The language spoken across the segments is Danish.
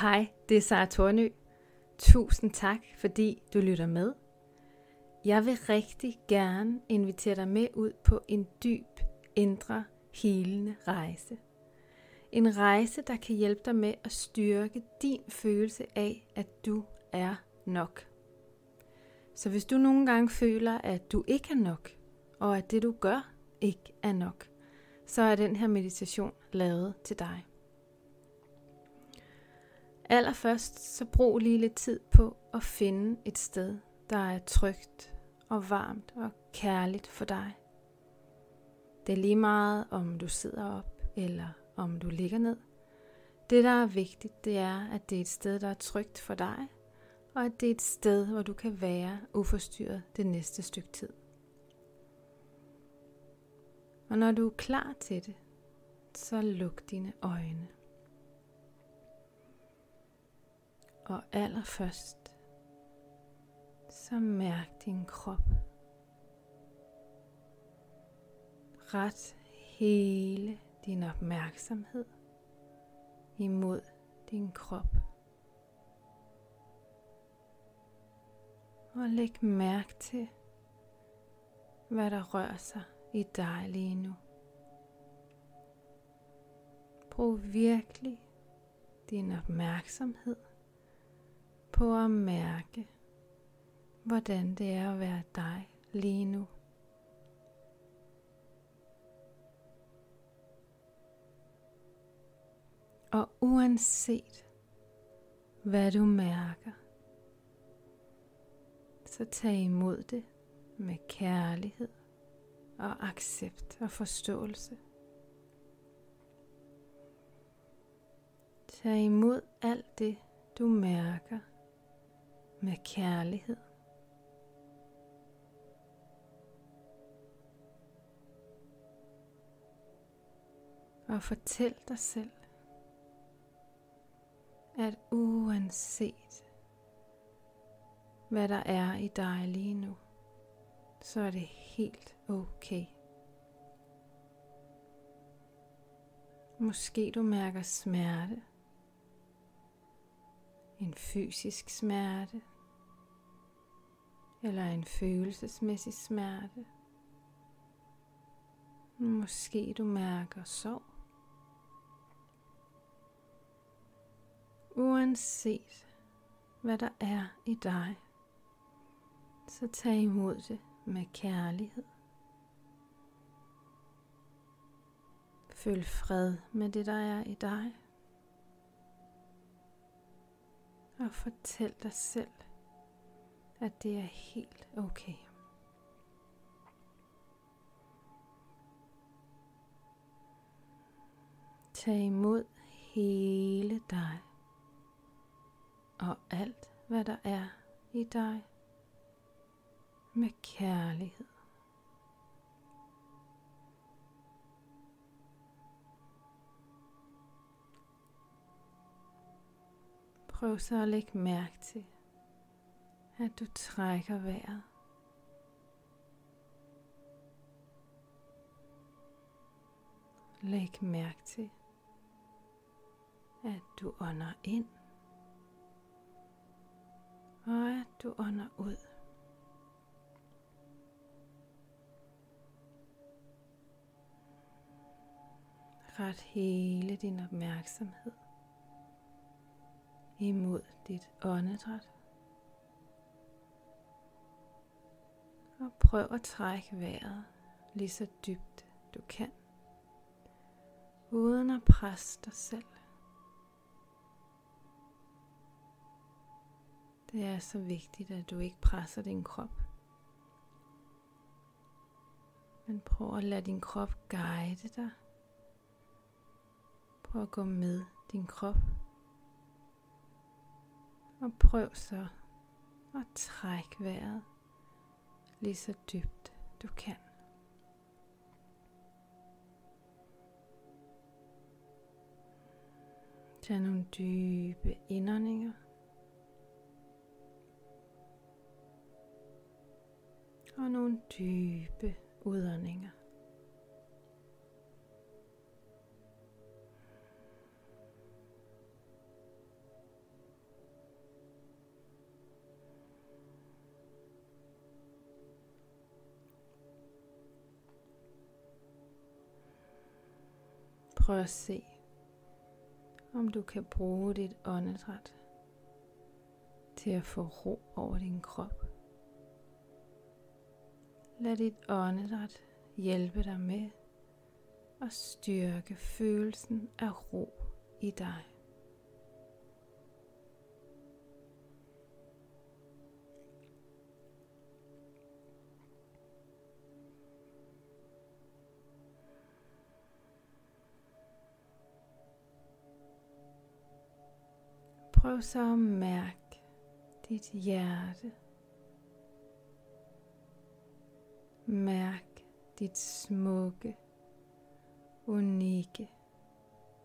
Hej, det er Sara Tornø. Tusind tak, fordi du lytter med. Jeg vil rigtig gerne invitere dig med ud på en dyb, indre, helende rejse. En rejse, der kan hjælpe dig med at styrke din følelse af, at du er nok. Så hvis du nogle gange føler, at du ikke er nok, og at det du gør ikke er nok, så er den her meditation lavet til dig. Allerførst så brug lige lidt tid på at finde et sted, der er trygt og varmt og kærligt for dig. Det er lige meget, om du sidder op eller om du ligger ned. Det, der er vigtigt, det er, at det er et sted, der er trygt for dig, og at det er et sted, hvor du kan være uforstyrret det næste stykke tid. Og når du er klar til det, så luk dine øjne. Og allerførst, så mærk din krop. Ret hele din opmærksomhed imod din krop. Og læg mærke til, hvad der rører sig i dig lige nu. Brug virkelig din opmærksomhed på at mærke, hvordan det er at være dig lige nu. Og uanset hvad du mærker, så tag imod det med kærlighed og accept og forståelse. Tag imod alt det, du mærker med kærlighed. Og fortæl dig selv, at uanset hvad der er i dig lige nu, så er det helt okay. Måske du mærker smerte, en fysisk smerte, eller en følelsesmæssig smerte. Måske du mærker sorg. Uanset hvad der er i dig, så tag imod det med kærlighed. Føl fred med det, der er i dig. Og fortæl dig selv, at det er helt okay. Tag imod hele dig og alt, hvad der er i dig med kærlighed. Prøv så at lægge mærke til, at du trækker vejret. Læg mærke til, at du ånder ind, og at du ånder ud. Ret hele din opmærksomhed imod dit åndedræt. Og prøv at trække vejret lige så dybt du kan, uden at presse dig selv. Det er så vigtigt, at du ikke presser din krop. Men prøv at lade din krop guide dig. Prøv at gå med din krop og prøv så at trække vejret lige så dybt du kan. Tag nogle dybe indåndinger. Og nogle dybe udåndinger. Prøv at se, om du kan bruge dit åndedræt til at få ro over din krop. Lad dit åndedræt hjælpe dig med at styrke følelsen af ro i dig. Prøv så at mærke dit hjerte. Mærk dit smukke, unikke,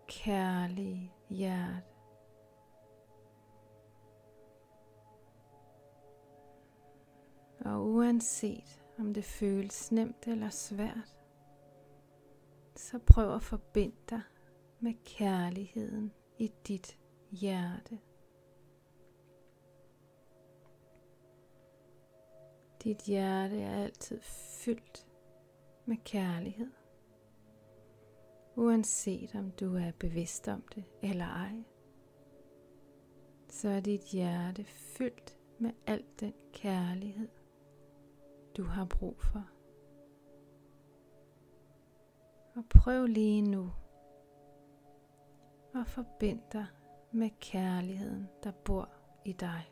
kærlige hjerte. Og uanset om det føles nemt eller svært, så prøv at forbinde dig med kærligheden i dit hjerte. Dit hjerte er altid fyldt med kærlighed. Uanset om du er bevidst om det eller ej, så er dit hjerte fyldt med al den kærlighed, du har brug for. Og prøv lige nu at forbinde dig med kærligheden, der bor i dig.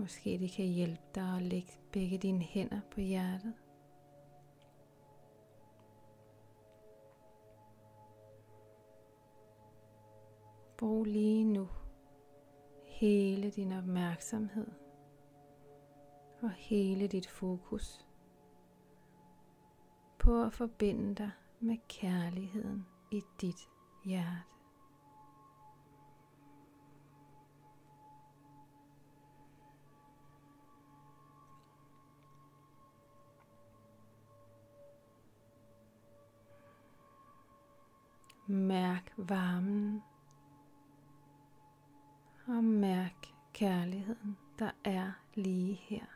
Måske det kan hjælpe dig at lægge begge dine hænder på hjertet. Brug lige nu hele din opmærksomhed og hele dit fokus på at forbinde dig med kærligheden i dit hjerte. Mærk varmen og mærk kærligheden, der er lige her.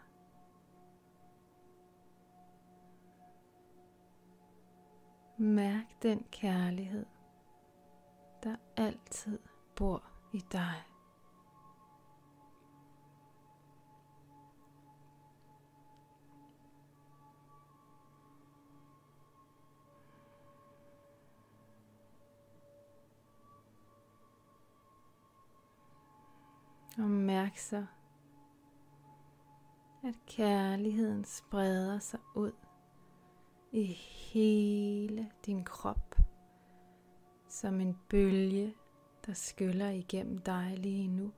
Mærk den kærlighed, der altid bor i dig. Og mærk så, at kærligheden spreder sig ud i hele din krop, som en bølge, der skyller igennem dig lige nu.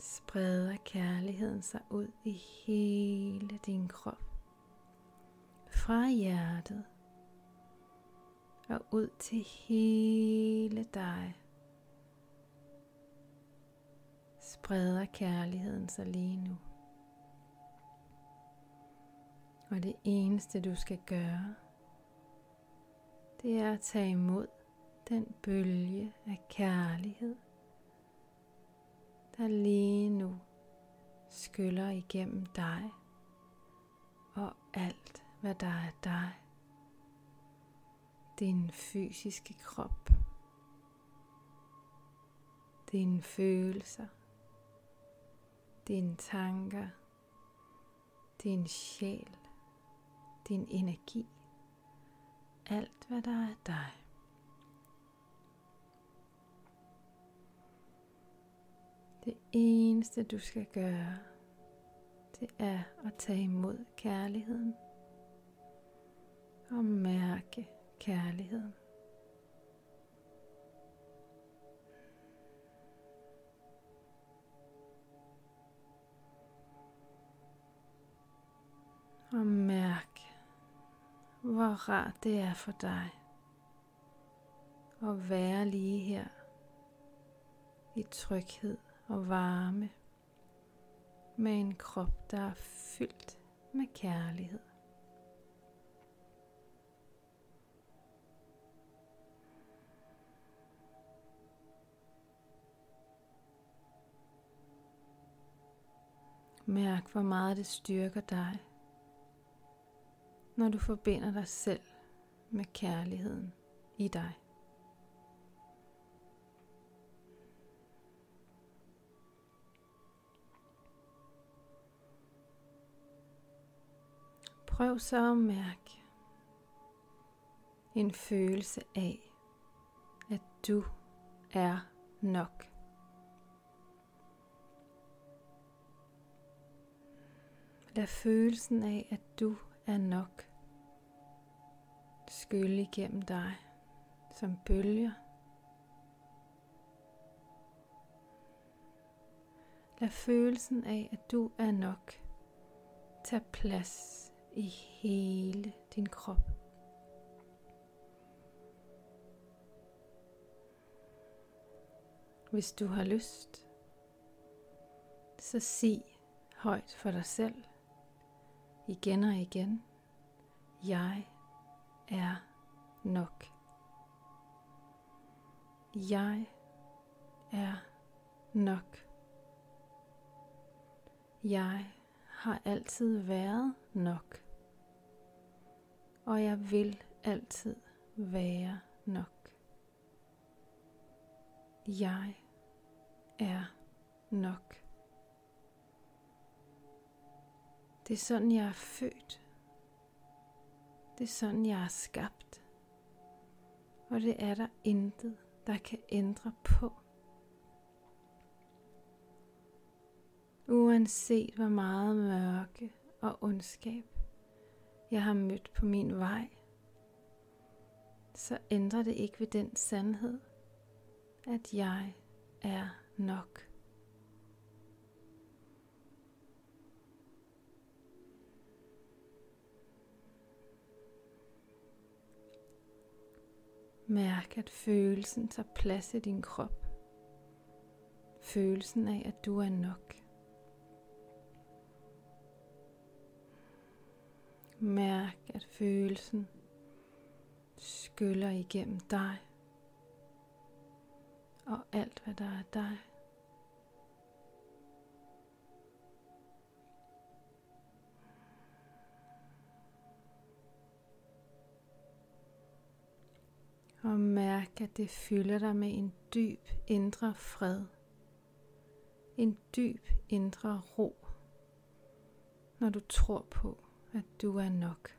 Spreder kærligheden sig ud i hele din krop. Fra hjertet og ud til hele dig. Spreder kærligheden sig lige nu. Og det eneste du skal gøre, det er at tage imod den bølge af kærlighed, der lige nu skyller igennem dig og alt, hvad der er dig. Din fysiske krop, dine følelser, dine tanker, din sjæl, din energi, alt hvad der er dig. Det eneste du skal gøre, det er at tage imod kærligheden og mærke kærligheden. Og mærk, hvor rart det er for dig at være lige her i tryghed og varme med en krop, der er fyldt med kærlighed. Mærk, hvor meget det styrker dig når du forbinder dig selv med kærligheden i dig. Prøv så at mærke en følelse af, at du er nok. Lad følelsen af, at du er nok, skylle igennem dig som bølger. Lad følelsen af, at du er nok, tage plads i hele din krop. Hvis du har lyst, så sig højt for dig selv, igen og igen, jeg er nok. Jeg er nok. Jeg har altid været nok. Og jeg vil altid være nok. Jeg er nok. Det er sådan, jeg er født. Det er sådan, jeg er skabt. Og det er der intet, der kan ændre på. Uanset hvor meget mørke og ondskab jeg har mødt på min vej, så ændrer det ikke ved den sandhed, at jeg er nok. Mærk, at følelsen tager plads i din krop. Følelsen af, at du er nok. Mærk, at følelsen skyller igennem dig og alt, hvad der er dig. Og mærk, at det fylder dig med en dyb indre fred. En dyb indre ro, når du tror på, at du er nok.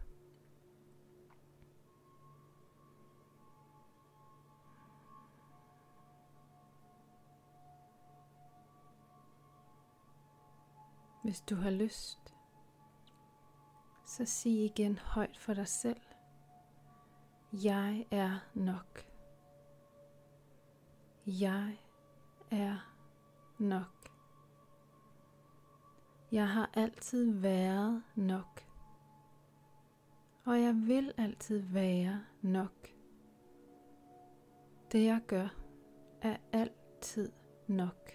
Hvis du har lyst, så sig igen højt for dig selv. Jeg er nok. Jeg er nok. Jeg har altid været nok og jeg vil altid være nok. Det jeg gør er altid nok.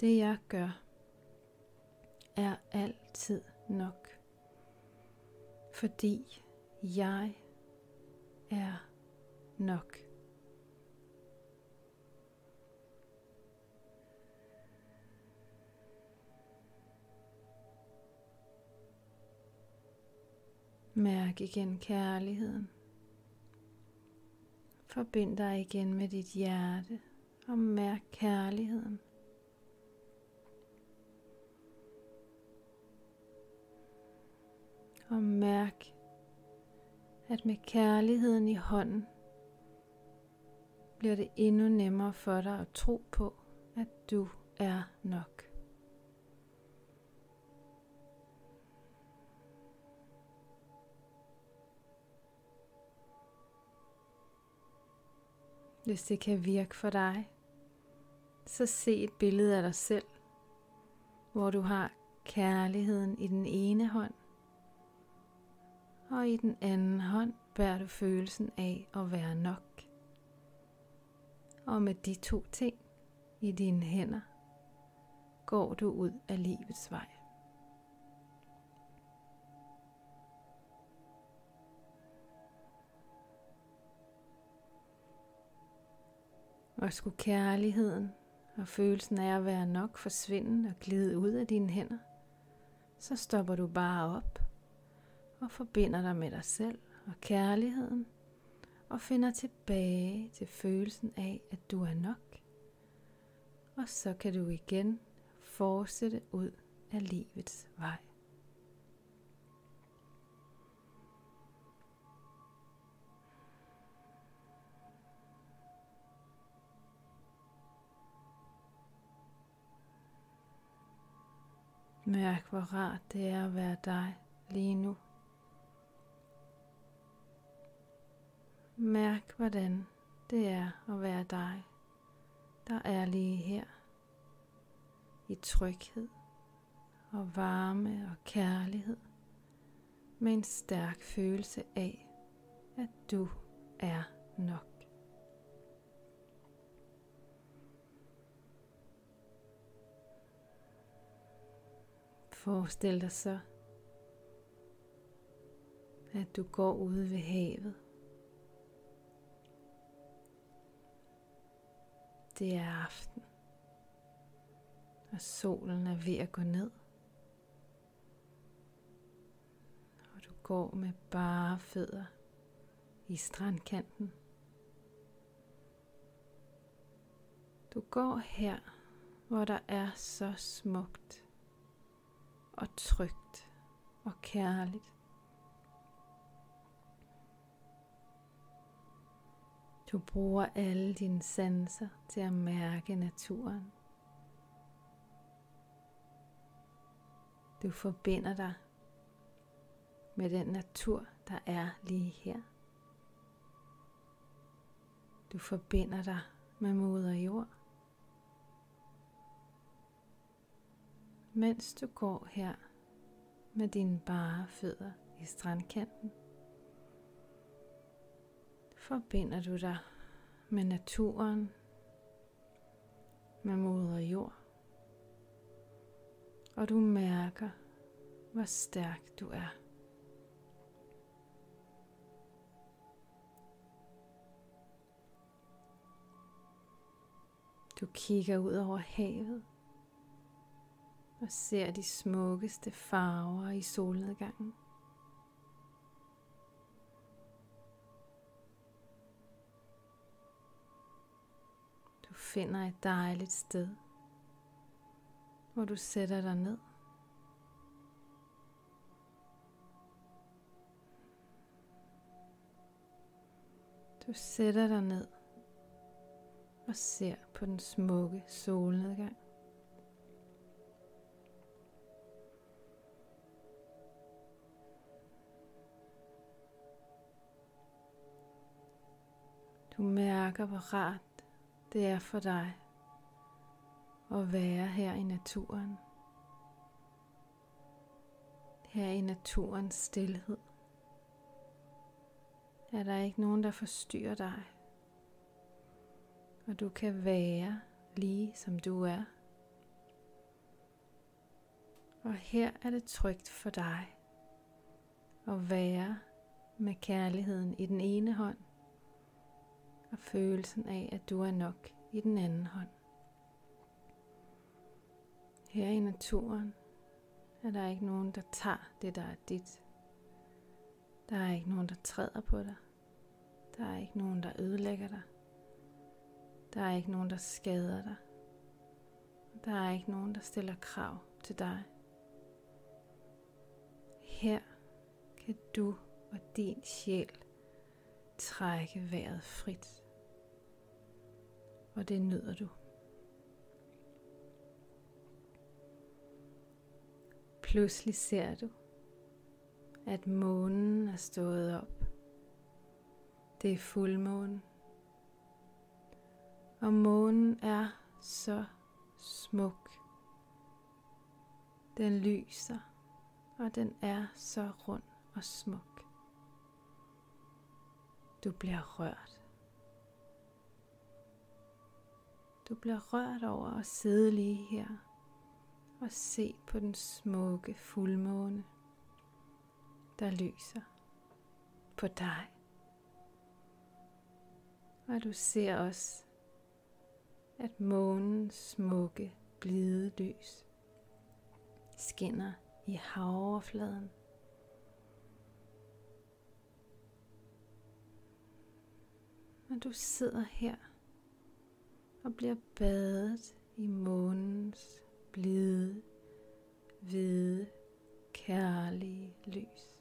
Det jeg gør er altid nok. Fordi jeg er nok. Mærk igen kærligheden. Forbind dig igen med dit hjerte og mærk kærligheden. Og mærk, at med kærligheden i hånden bliver det endnu nemmere for dig at tro på, at du er nok. Hvis det kan virke for dig, så se et billede af dig selv, hvor du har kærligheden i den ene hånd, og i den anden hånd bærer du følelsen af at være nok. Og med de to ting i dine hænder, går du ud af livets vej. Og skulle kærligheden og følelsen af at være nok forsvinde og glide ud af dine hænder, så stopper du bare op og forbinder dig med dig selv og kærligheden og finder tilbage til følelsen af, at du er nok. Og så kan du igen fortsætte ud af livets vej. Mærk, hvor rart det er at være dig lige nu. Mærk, hvordan det er at være dig, der er lige her i tryghed og varme og kærlighed med en stærk følelse af, at du er nok. Forestil dig så, at du går ude ved havet. Det er aften, og solen er ved at gå ned. Og du går med bare fødder i strandkanten. Du går her, hvor der er så smukt og trygt og kærligt. Du bruger alle dine sanser til at mærke naturen. Du forbinder dig med den natur, der er lige her. Du forbinder dig med moder jord. Mens du går her med dine bare fødder i strandkanten forbinder du dig med naturen, med moder jord, og du mærker, hvor stærk du er. Du kigger ud over havet og ser de smukkeste farver i solnedgangen. Finder et dejligt sted, hvor du sætter dig ned. Du sætter dig ned og ser på den smukke solnedgang. Du mærker, hvor rart det er for dig at være her i naturen. Her i naturens stillhed. Er der ikke nogen, der forstyrrer dig. Og du kan være lige som du er. Og her er det trygt for dig at være med kærligheden i den ene hånd og følelsen af, at du er nok i den anden hånd. Her i naturen er der ikke nogen, der tager det, der er dit. Der er ikke nogen, der træder på dig. Der er ikke nogen, der ødelægger dig. Der er ikke nogen, der skader dig. Der er ikke nogen, der stiller krav til dig. Her kan du og din sjæl trække vejret frit. Og det nyder du. Pludselig ser du, at månen er stået op. Det er fuldmånen. Og månen er så smuk. Den lyser, og den er så rund og smuk. Du bliver rørt. Du bliver rørt over at sidde lige her og se på den smukke fuldmåne, der lyser på dig. Og du ser også, at månens smukke, blide lys skinner i havoverfladen. Og du sidder her og bliver badet i månens blide, hvide, kærlige lys.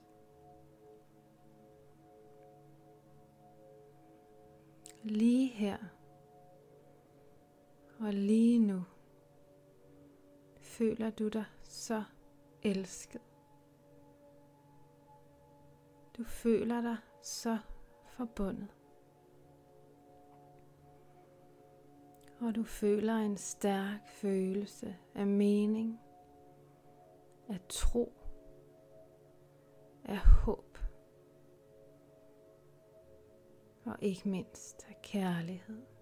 Lige her og lige nu føler du dig så elsket. Du føler dig så forbundet. Og du føler en stærk følelse af mening, af tro, af håb og ikke mindst af kærlighed.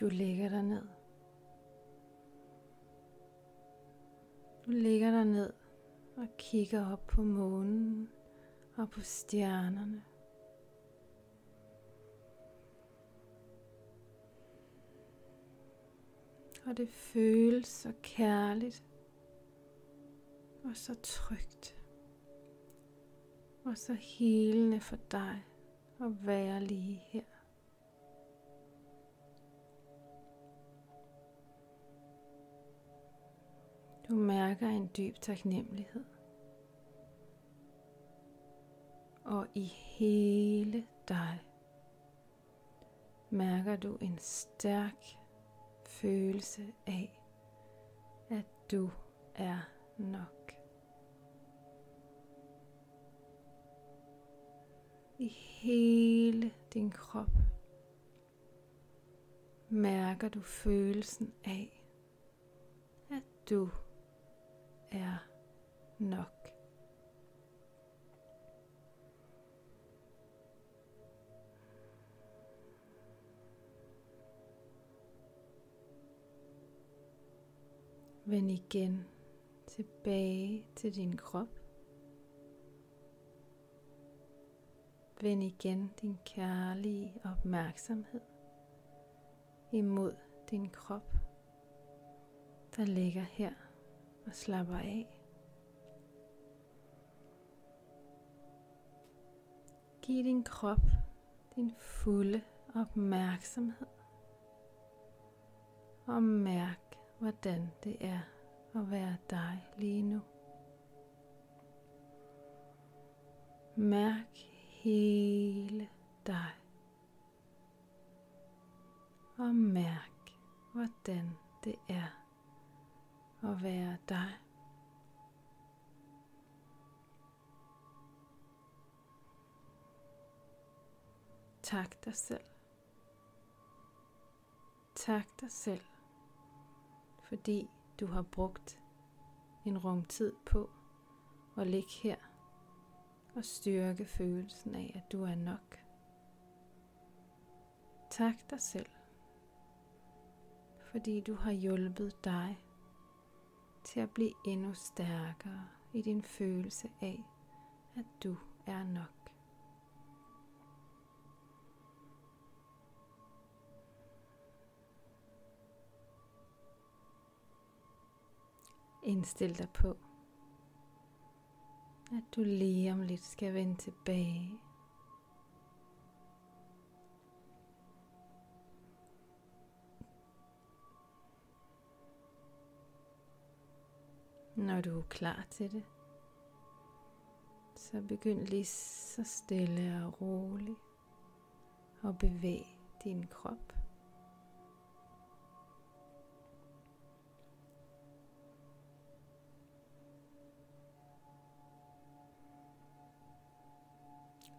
Du ligger der ned. Du ligger der ned og kigger op på månen og på stjernerne. Og det føles så kærligt og så trygt og så helende for dig at være lige her. Du mærker en dyb taknemmelighed. Og i hele dig mærker du en stærk følelse af, at du er nok. I hele din krop mærker du følelsen af, at du er nok. Vend igen tilbage til din krop. Vend igen din kærlige opmærksomhed imod din krop, der ligger her og slapper af. Giv din krop din fulde opmærksomhed og mærk, hvordan det er at være dig lige nu. Mærk hele dig. Og mærk, hvordan det er og være dig. Tak dig selv. Tak dig selv, fordi du har brugt en rum tid på at ligge her og styrke følelsen af, at du er nok. Tak dig selv, fordi du har hjulpet dig til at blive endnu stærkere i din følelse af, at du er nok. Indstil dig på, at du lige om lidt skal vende tilbage Når du er klar til det, så begynd lige så stille og roligt at bevæge din krop.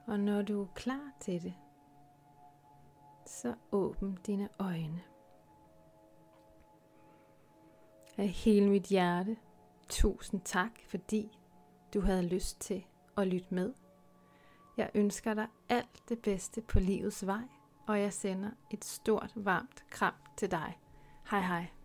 Og når du er klar til det, så åbn dine øjne. Af hele mit hjerte Tusind tak, fordi du havde lyst til at lytte med. Jeg ønsker dig alt det bedste på livets vej, og jeg sender et stort, varmt kram til dig. Hej hej.